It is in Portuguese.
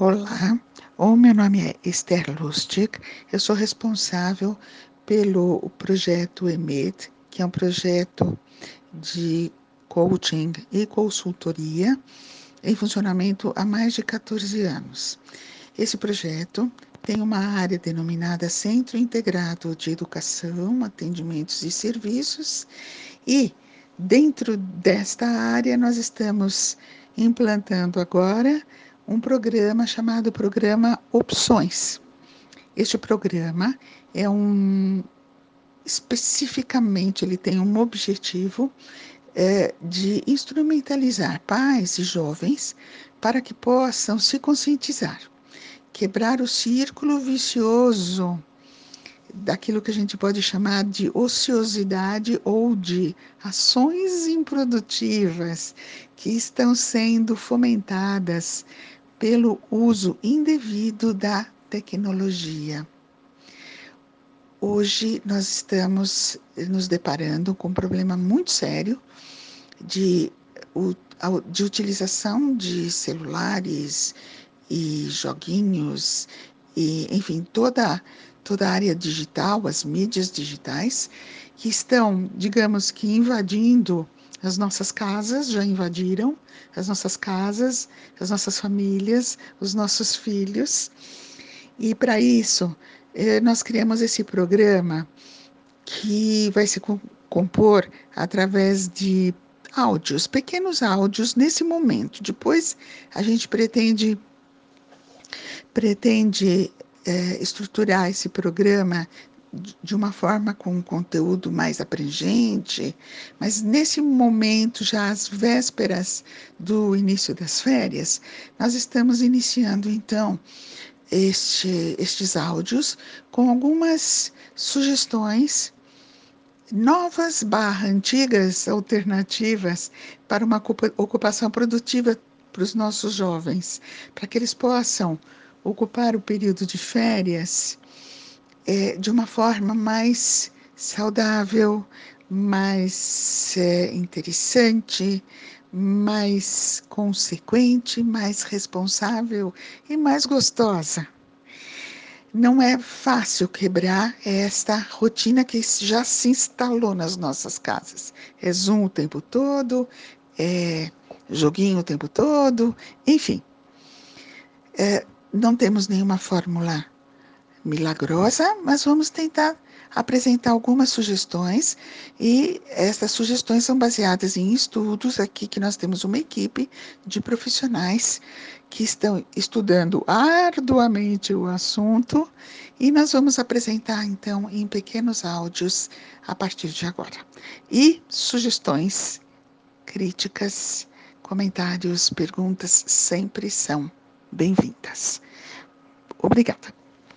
Olá, o meu nome é Esther Lustig, eu sou responsável pelo projeto EMET, que é um projeto de coaching e consultoria em funcionamento há mais de 14 anos. Esse projeto tem uma área denominada Centro Integrado de Educação, Atendimentos e Serviços, e dentro desta área nós estamos implantando agora um programa chamado Programa Opções. Este programa é um especificamente ele tem um objetivo é, de instrumentalizar pais e jovens para que possam se conscientizar, quebrar o círculo vicioso daquilo que a gente pode chamar de ociosidade ou de ações improdutivas que estão sendo fomentadas pelo uso indevido da tecnologia. Hoje nós estamos nos deparando com um problema muito sério de, de utilização de celulares e joguinhos e, enfim, toda toda a área digital, as mídias digitais, que estão, digamos que, invadindo as nossas casas já invadiram as nossas casas, as nossas famílias, os nossos filhos. E para isso, eh, nós criamos esse programa que vai se compor através de áudios, pequenos áudios nesse momento. Depois a gente pretende pretende é, estruturar esse programa de uma forma com um conteúdo mais abrangente, mas nesse momento, já às vésperas do início das férias, nós estamos iniciando então este, estes áudios com algumas sugestões novas barra antigas alternativas para uma ocupação produtiva para os nossos jovens, para que eles possam ocupar o período de férias é, de uma forma mais saudável, mais é, interessante, mais consequente, mais responsável e mais gostosa. Não é fácil quebrar esta rotina que já se instalou nas nossas casas. É Zoom o tempo todo, é joguinho o tempo todo, enfim. É, não temos nenhuma fórmula milagrosa, mas vamos tentar apresentar algumas sugestões e essas sugestões são baseadas em estudos aqui que nós temos uma equipe de profissionais que estão estudando arduamente o assunto e nós vamos apresentar então em pequenos áudios a partir de agora. E sugestões, críticas, comentários, perguntas sempre são bem-vindas. Obrigada.